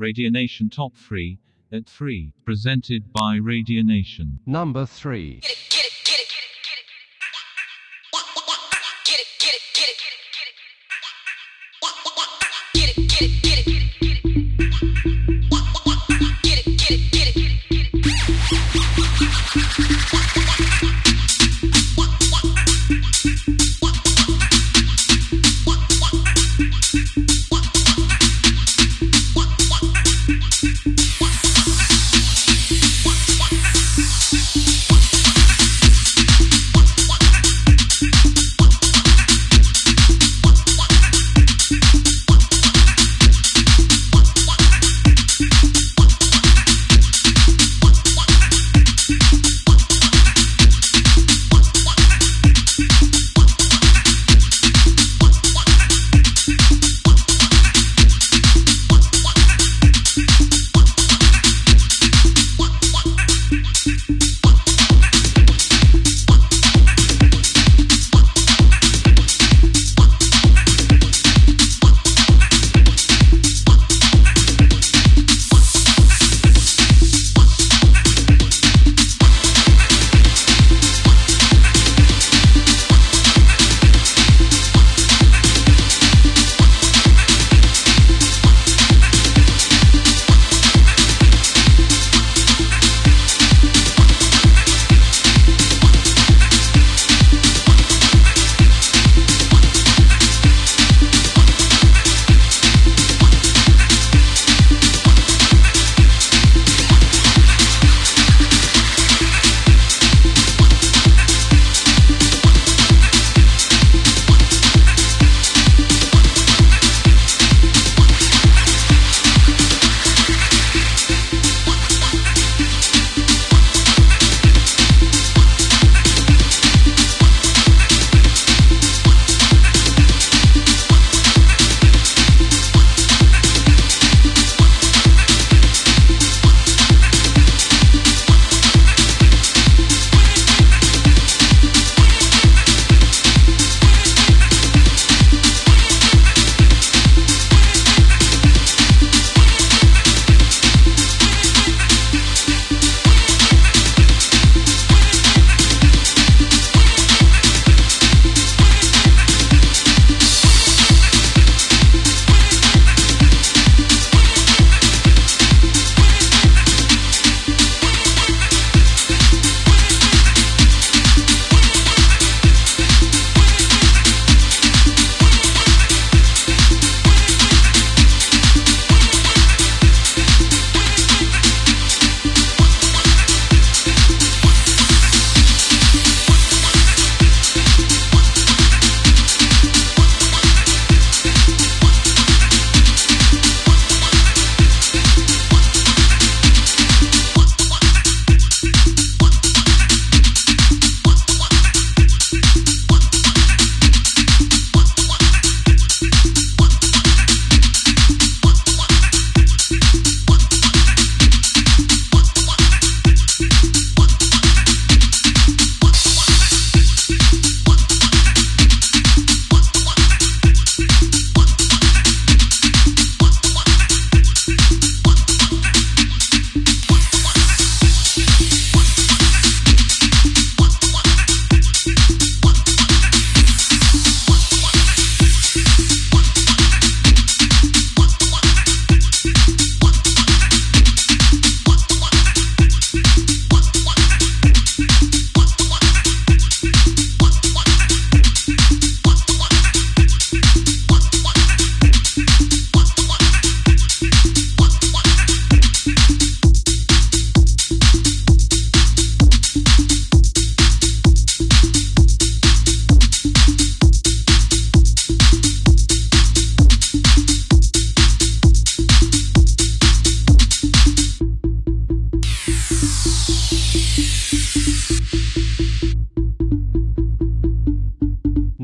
Radionation Top 3 at 3, presented by Radionation. Number 3.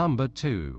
Number 2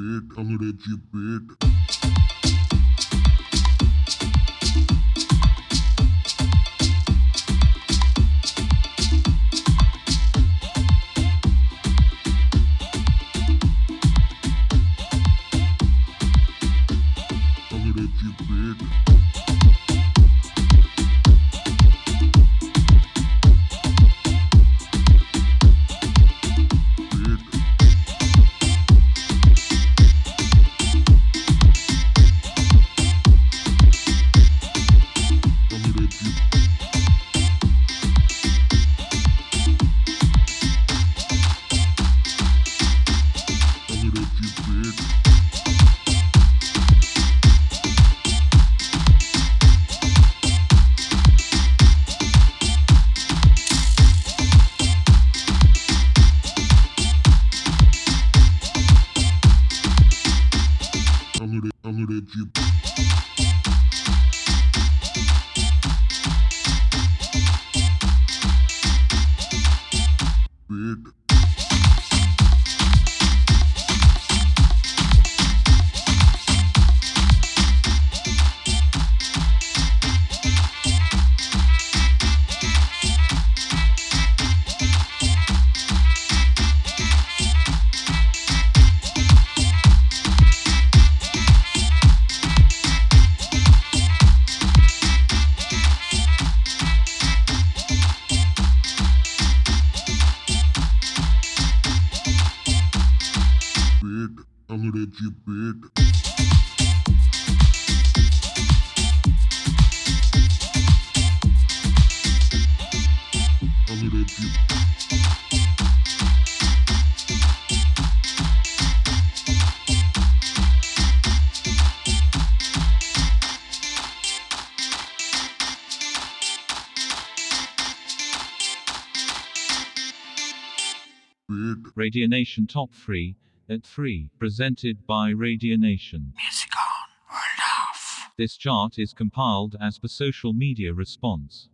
पेट अंग्रेज़ी पेट। bed. I'll let you bed. Radionation Top 3 at 3, presented by Radionation. Music on. This chart is compiled as per social media response.